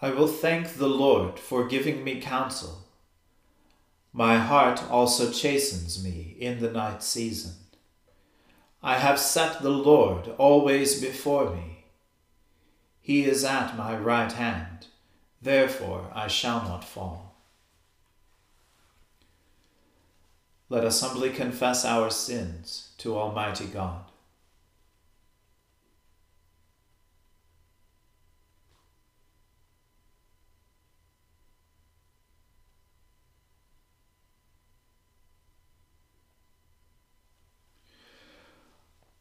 I will thank the Lord for giving me counsel. My heart also chastens me in the night season. I have set the Lord always before me. He is at my right hand, therefore I shall not fall. Let us humbly confess our sins to Almighty God.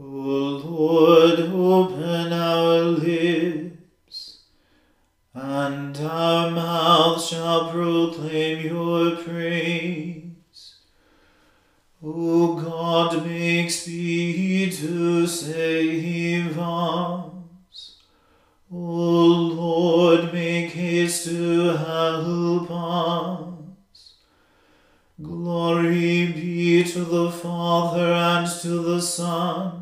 O Lord, open our lips, and our mouth shall proclaim your praise. O God, make speed to save us. O Lord, make haste to help us. Glory be to the Father and to the Son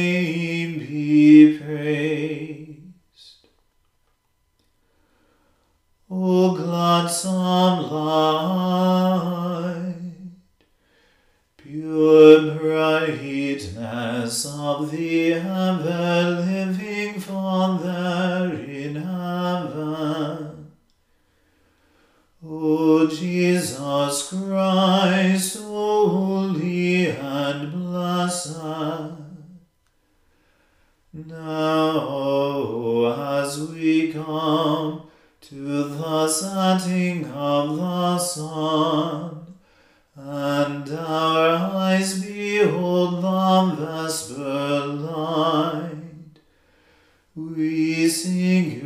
O gladsome light, pure brightness of the ever-living Father in heaven, O Jesus Christ, holy and blessed, now, as we come to the setting of the sun, and our eyes behold the vesper light, we sing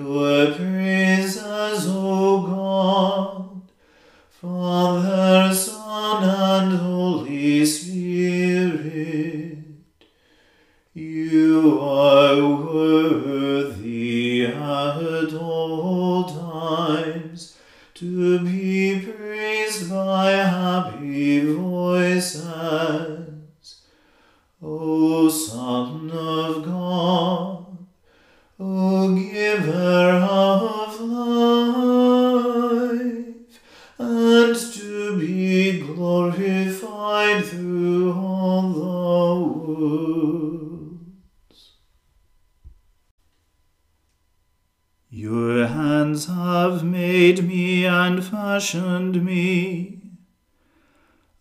made me and fashioned me.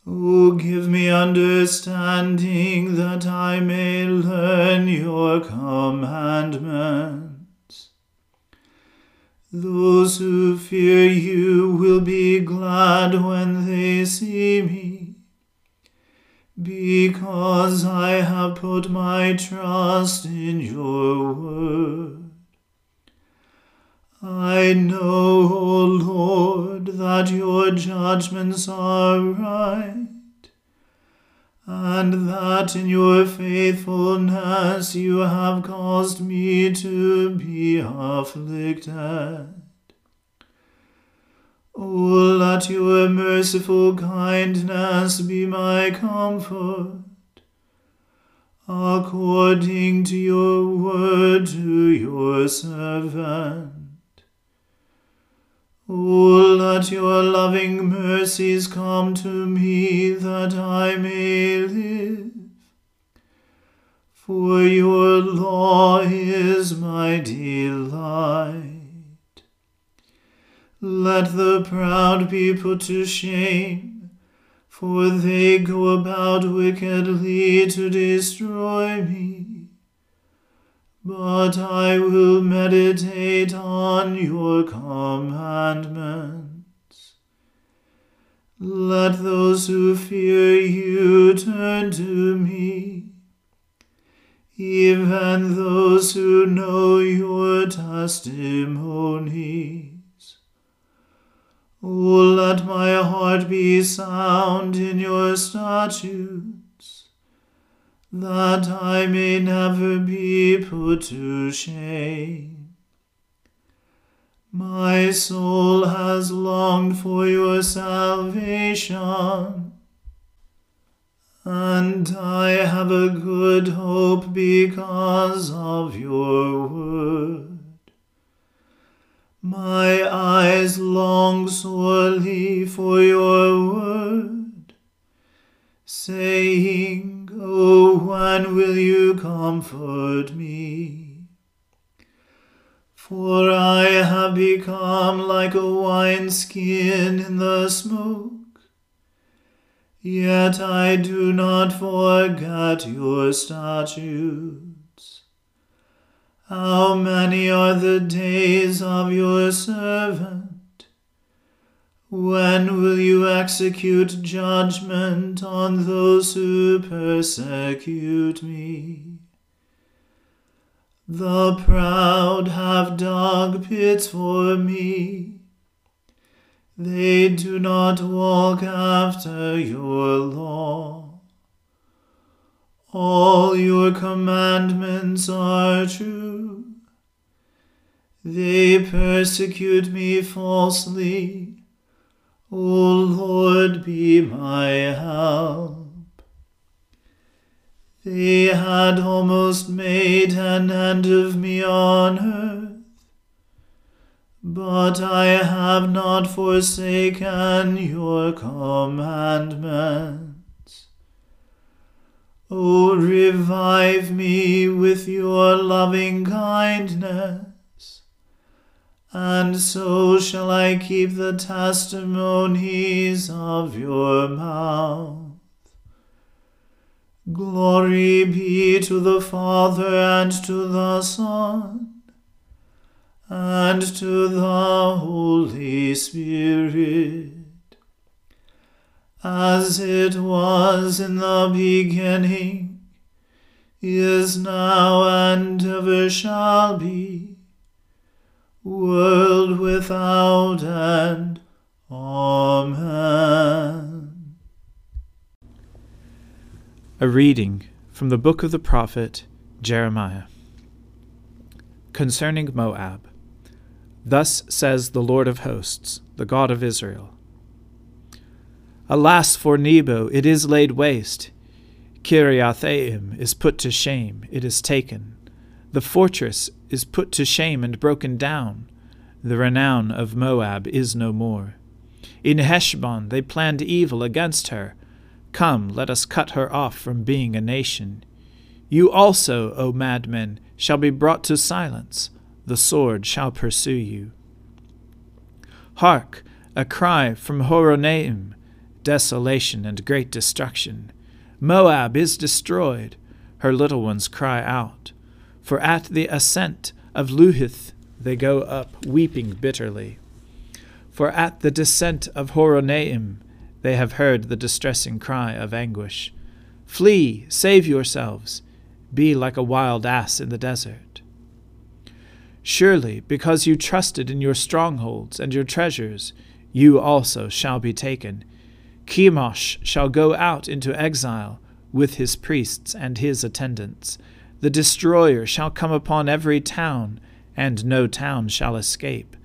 O give me understanding that I may learn your commandments. Those who fear you will be glad when they see me, because I have put my trust in your word. I know, O Lord, that your judgments are right, and that in your faithfulness you have caused me to be afflicted. O let your merciful kindness be my comfort, according to your word to your servant. O let your loving mercies come to me that I may live. For your law is my delight. Let the proud be put to shame, for they go about wickedly to destroy me but I will meditate on your commandments. Let those who fear you turn to me, even those who know your testimonies. O let my heart be sound in your statutes that I may never be put to shame. My soul has longed for your salvation, and I have a good hope because of your word. My eyes long sorely for your word, saying, Oh, when will you comfort me? For I have become like a wineskin in the smoke. Yet I do not forget your statutes. How many are the days of your servant? When will you execute judgment on those who persecute me? The proud have dug pits for me. They do not walk after your law. All your commandments are true. They persecute me falsely O Lord, be my help. They had almost made an end of me on earth, but I have not forsaken your commandments. O revive me with your loving kindness and so shall I keep the testimonies of your mouth. Glory be to the Father and to the Son and to the Holy Spirit, as it was in the beginning, is now, and ever shall be world without end. Amen. A reading from the book of the prophet Jeremiah. Concerning Moab, thus says the Lord of hosts, the God of Israel Alas for Nebo, it is laid waste. Kiriathaim is put to shame, it is taken. The fortress is put to shame and broken down. The renown of Moab is no more. In Heshbon they planned evil against her. Come, let us cut her off from being a nation. You also, O madmen, shall be brought to silence. The sword shall pursue you. Hark, a cry from Horonaim, desolation and great destruction. Moab is destroyed. Her little ones cry out. For at the ascent of Luhith they go up weeping bitterly. For at the descent of Horonaim they have heard the distressing cry of anguish. Flee, save yourselves, be like a wild ass in the desert. Surely, because you trusted in your strongholds and your treasures, you also shall be taken. Chemosh shall go out into exile with his priests and his attendants. The destroyer shall come upon every town, and no town shall escape.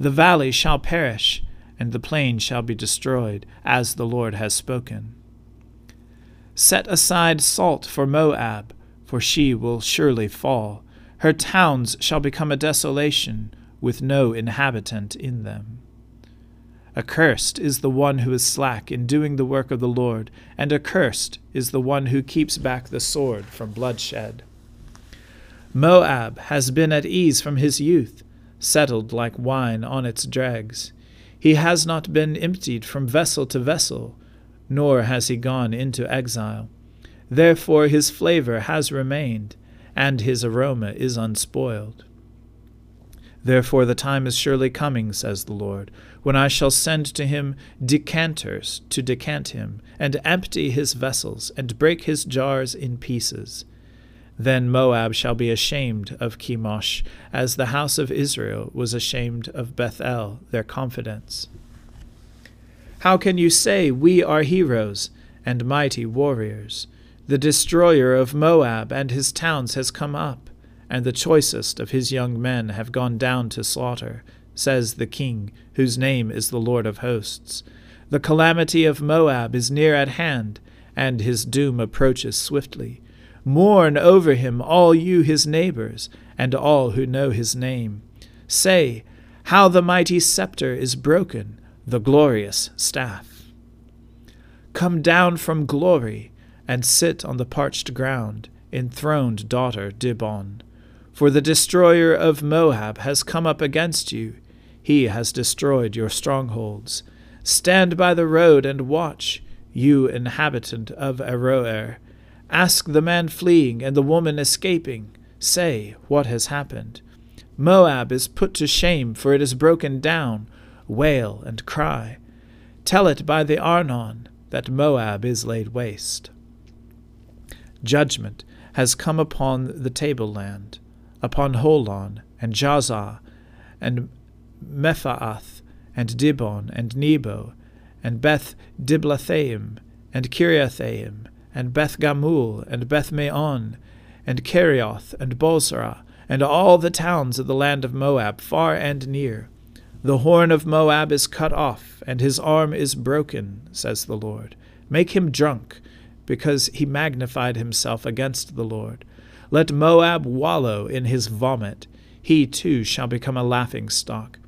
The valley shall perish, and the plain shall be destroyed, as the Lord has spoken. Set aside salt for Moab, for she will surely fall. Her towns shall become a desolation, with no inhabitant in them. Accursed is the one who is slack in doing the work of the Lord, and accursed is the one who keeps back the sword from bloodshed. Moab has been at ease from his youth, settled like wine on its dregs. He has not been emptied from vessel to vessel, nor has he gone into exile. Therefore his flavor has remained, and his aroma is unspoiled. Therefore the time is surely coming, says the Lord, when I shall send to him decanters to decant him, and empty his vessels, and break his jars in pieces. Then Moab shall be ashamed of Chemosh, as the house of Israel was ashamed of Bethel, their confidence. How can you say, We are heroes and mighty warriors? The destroyer of Moab and his towns has come up and the choicest of his young men have gone down to slaughter, says the king, whose name is the Lord of hosts. The calamity of Moab is near at hand, and his doom approaches swiftly. Mourn over him, all you his neighbors, and all who know his name. Say, How the mighty scepter is broken, the glorious staff. Come down from glory, and sit on the parched ground, enthroned daughter Dibon. For the destroyer of Moab has come up against you. He has destroyed your strongholds. Stand by the road and watch, you inhabitant of Aroer. Ask the man fleeing and the woman escaping. Say what has happened. Moab is put to shame, for it is broken down. Wail and cry. Tell it by the Arnon that Moab is laid waste. Judgment has come upon the tableland upon Holon, and Jahzah, and Mephaath, and Dibon, and Nebo, and Beth Diblathaim, and Kiriathaim, and Beth Gamul, and Beth Maon, and Kerioth, and Bozrah, and all the towns of the land of Moab, far and near. The horn of Moab is cut off, and his arm is broken, says the Lord. Make him drunk, because he magnified himself against the Lord. Let Moab wallow in his vomit. He too shall become a laughing stock.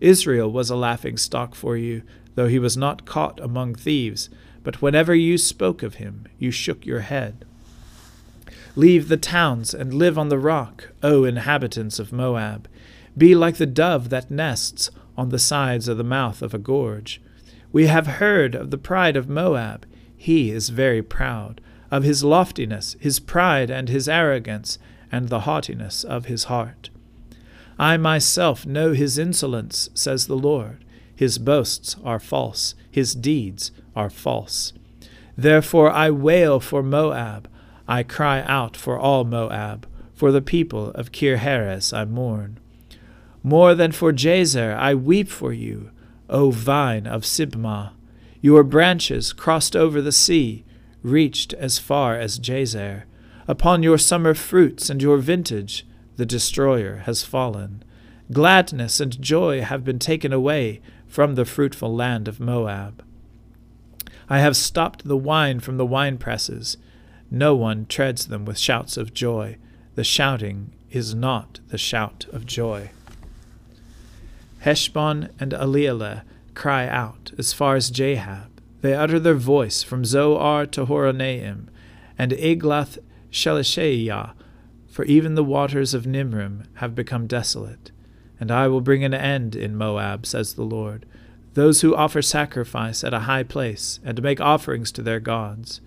Israel was a laughing stock for you, though he was not caught among thieves. But whenever you spoke of him, you shook your head. Leave the towns and live on the rock, O inhabitants of Moab. Be like the dove that nests on the sides of the mouth of a gorge. We have heard of the pride of Moab. He is very proud of his loftiness, his pride, and his arrogance, and the haughtiness of his heart. I myself know his insolence, says the Lord. His boasts are false, his deeds are false. Therefore I wail for Moab, I cry out for all Moab, for the people of Kirheres I mourn. More than for Jazer I weep for you, O vine of Sibmah. Your branches crossed over the sea, reached as far as Jazer. Upon your summer fruits and your vintage, the destroyer has fallen. Gladness and joy have been taken away from the fruitful land of Moab. I have stopped the wine from the wine presses. No one treads them with shouts of joy. The shouting is not the shout of joy. Heshbon and Elealeh cry out as far as Jahaz. They utter their voice from Zoar to Horonaim, and Eglath Shelishiyah, for even the waters of Nimrim have become desolate. And I will bring an end in Moab, says the Lord, those who offer sacrifice at a high place, and make offerings to their gods.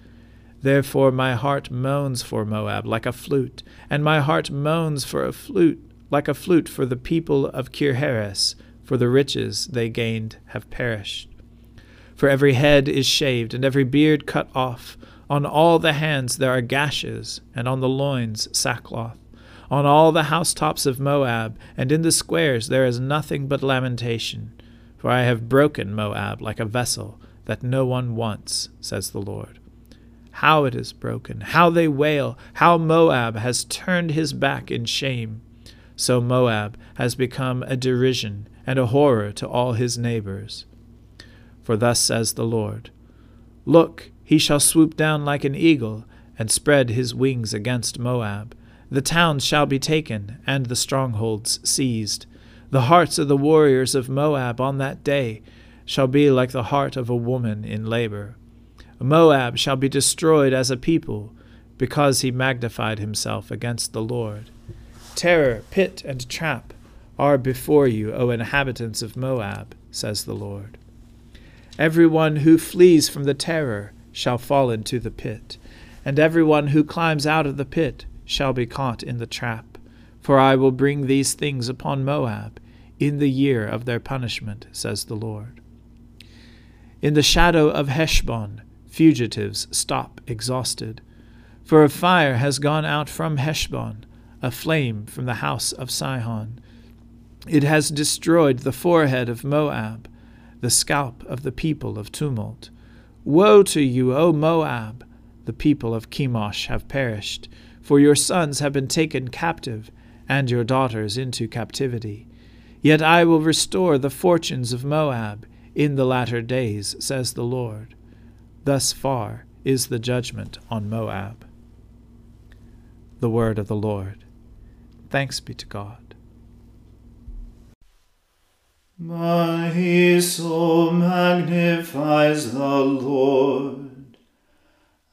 Therefore my heart moans for Moab like a flute, and my heart moans for a flute like a flute for the people of Kirheres, for the riches they gained have perished. For every head is shaved, and every beard cut off. On all the hands there are gashes, and on the loins sackcloth. On all the housetops of Moab, and in the squares there is nothing but lamentation. For I have broken Moab like a vessel that no one wants, says the Lord. How it is broken, how they wail, how Moab has turned his back in shame. So Moab has become a derision and a horror to all his neighbors. For thus says the Lord Look, he shall swoop down like an eagle, and spread his wings against Moab. The towns shall be taken, and the strongholds seized. The hearts of the warriors of Moab on that day shall be like the heart of a woman in labor. Moab shall be destroyed as a people, because he magnified himself against the Lord. Terror, pit, and trap are before you, O inhabitants of Moab, says the Lord. Every one who flees from the terror shall fall into the pit, and every one who climbs out of the pit shall be caught in the trap. For I will bring these things upon Moab in the year of their punishment, says the Lord. In the shadow of Heshbon, fugitives stop exhausted. For a fire has gone out from Heshbon, a flame from the house of Sihon. It has destroyed the forehead of Moab, the scalp of the people of tumult. Woe to you, O Moab! The people of Chemosh have perished, for your sons have been taken captive, and your daughters into captivity. Yet I will restore the fortunes of Moab in the latter days, says the Lord. Thus far is the judgment on Moab. The word of the Lord. Thanks be to God. My soul magnifies the Lord,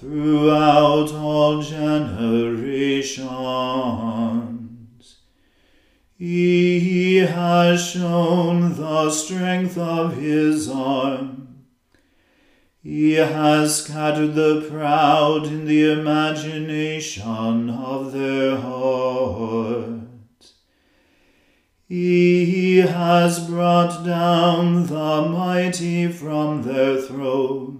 throughout all generations. He has shown the strength of his arm he has scattered the proud in the imagination of their hearts. He has brought down the mighty from their thrones,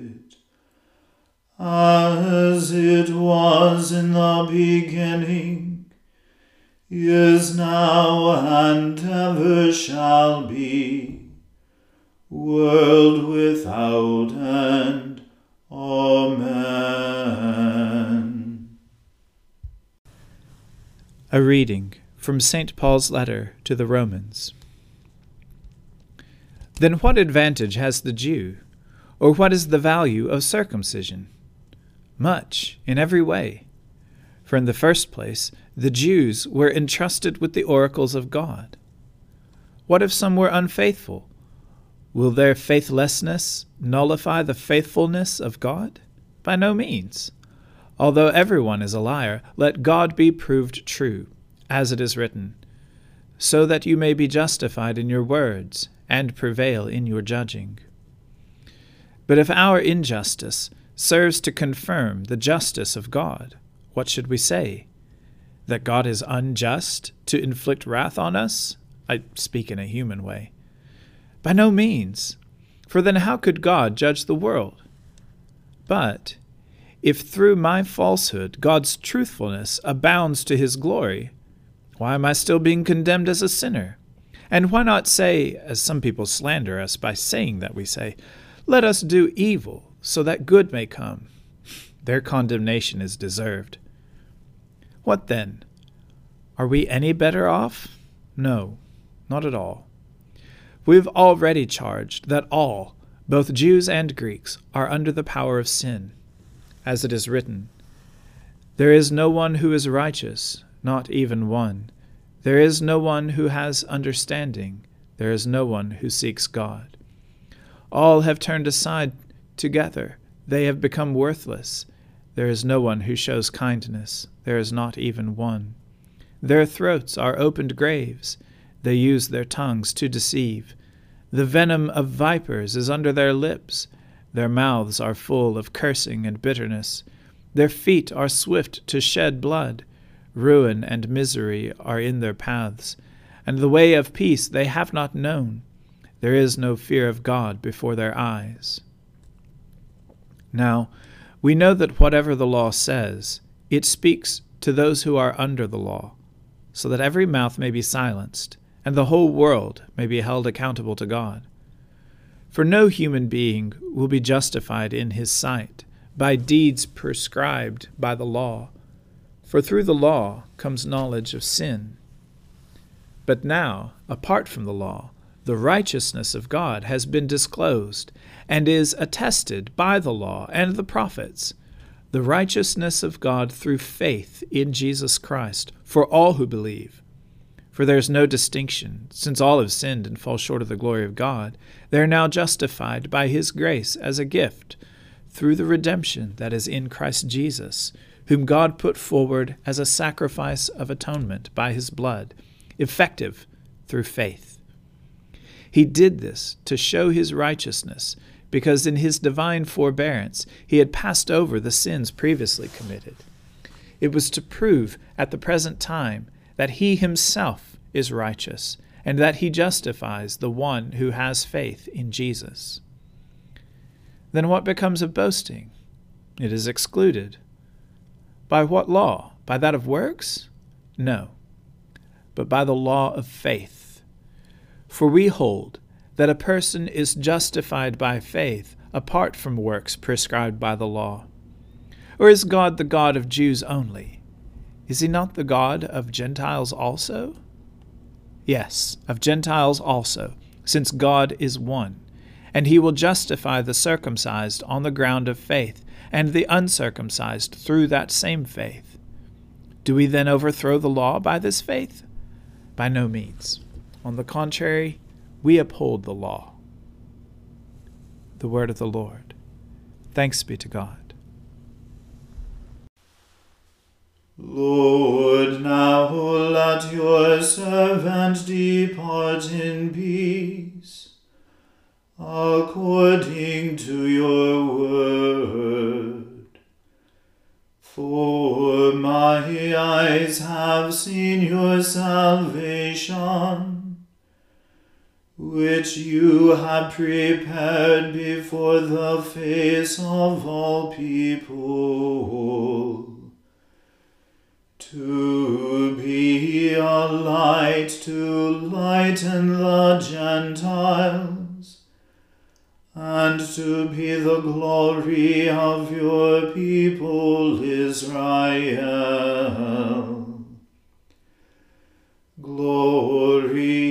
as it was in the beginning, is now, and ever shall be, world without end. Amen. A reading from St. Paul's letter to the Romans. Then what advantage has the Jew? Or what is the value of circumcision? Much, in every way. For in the first place, the Jews were entrusted with the oracles of God. What if some were unfaithful? Will their faithlessness nullify the faithfulness of God? By no means. Although everyone is a liar, let God be proved true, as it is written, so that you may be justified in your words and prevail in your judging. But if our injustice serves to confirm the justice of God, what should we say? That God is unjust to inflict wrath on us? I speak in a human way. By no means. For then how could God judge the world? But if through my falsehood God's truthfulness abounds to his glory, why am I still being condemned as a sinner? And why not say, as some people slander us by saying that we say, Let us do evil, so that good may come? Their condemnation is deserved. What then? Are we any better off? No, not at all. We've already charged that all, both Jews and Greeks, are under the power of sin. As it is written, There is no one who is righteous, not even one. There is no one who has understanding. There is no one who seeks God. All have turned aside together. They have become worthless. There is no one who shows kindness. There is not even one. Their throats are opened graves. They use their tongues to deceive. The venom of vipers is under their lips. Their mouths are full of cursing and bitterness. Their feet are swift to shed blood. Ruin and misery are in their paths. And the way of peace they have not known. There is no fear of God before their eyes. Now, we know that whatever the law says, it speaks to those who are under the law, so that every mouth may be silenced and the whole world may be held accountable to God. For no human being will be justified in his sight by deeds prescribed by the law, for through the law comes knowledge of sin. But now, apart from the law, the righteousness of God has been disclosed, and is attested by the law and the prophets, the righteousness of God through faith in Jesus Christ for all who believe. For there is no distinction, since all have sinned and fall short of the glory of God. They are now justified by His grace as a gift, through the redemption that is in Christ Jesus, whom God put forward as a sacrifice of atonement by His blood, effective through faith. He did this to show His righteousness, because in His divine forbearance He had passed over the sins previously committed. It was to prove at the present time that he himself is righteous, and that he justifies the one who has faith in Jesus. Then what becomes of boasting? It is excluded. By what law? By that of works? No, but by the law of faith. For we hold that a person is justified by faith apart from works prescribed by the law. Or is God the God of Jews only? Is he not the God of Gentiles also? Yes, of Gentiles also, since God is one, and he will justify the circumcised on the ground of faith, and the uncircumcised through that same faith. Do we then overthrow the law by this faith? By no means. On the contrary, we uphold the law. The word of the Lord. Thanks be to God. Lord, now let your servant depart in peace, according to your word. For my eyes have seen your salvation, which you have prepared before the face of all people to be a light to lighten the Gentiles, and to be the glory of your people Israel. Glory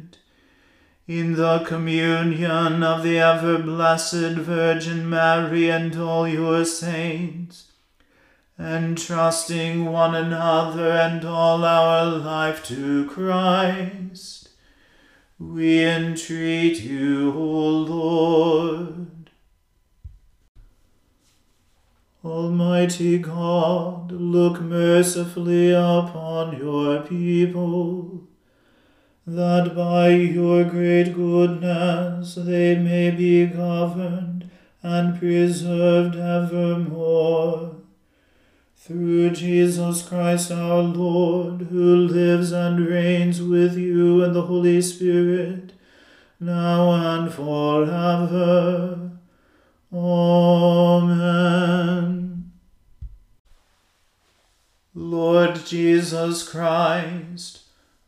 in the communion of the ever blessed Virgin Mary and all your saints, entrusting one another and all our life to Christ, we entreat you, O Lord. Almighty God, look mercifully upon your people that by your great goodness they may be governed and preserved evermore. Through Jesus Christ our Lord, who lives and reigns with you in the Holy Spirit, now and forever. Amen. Lord Jesus Christ,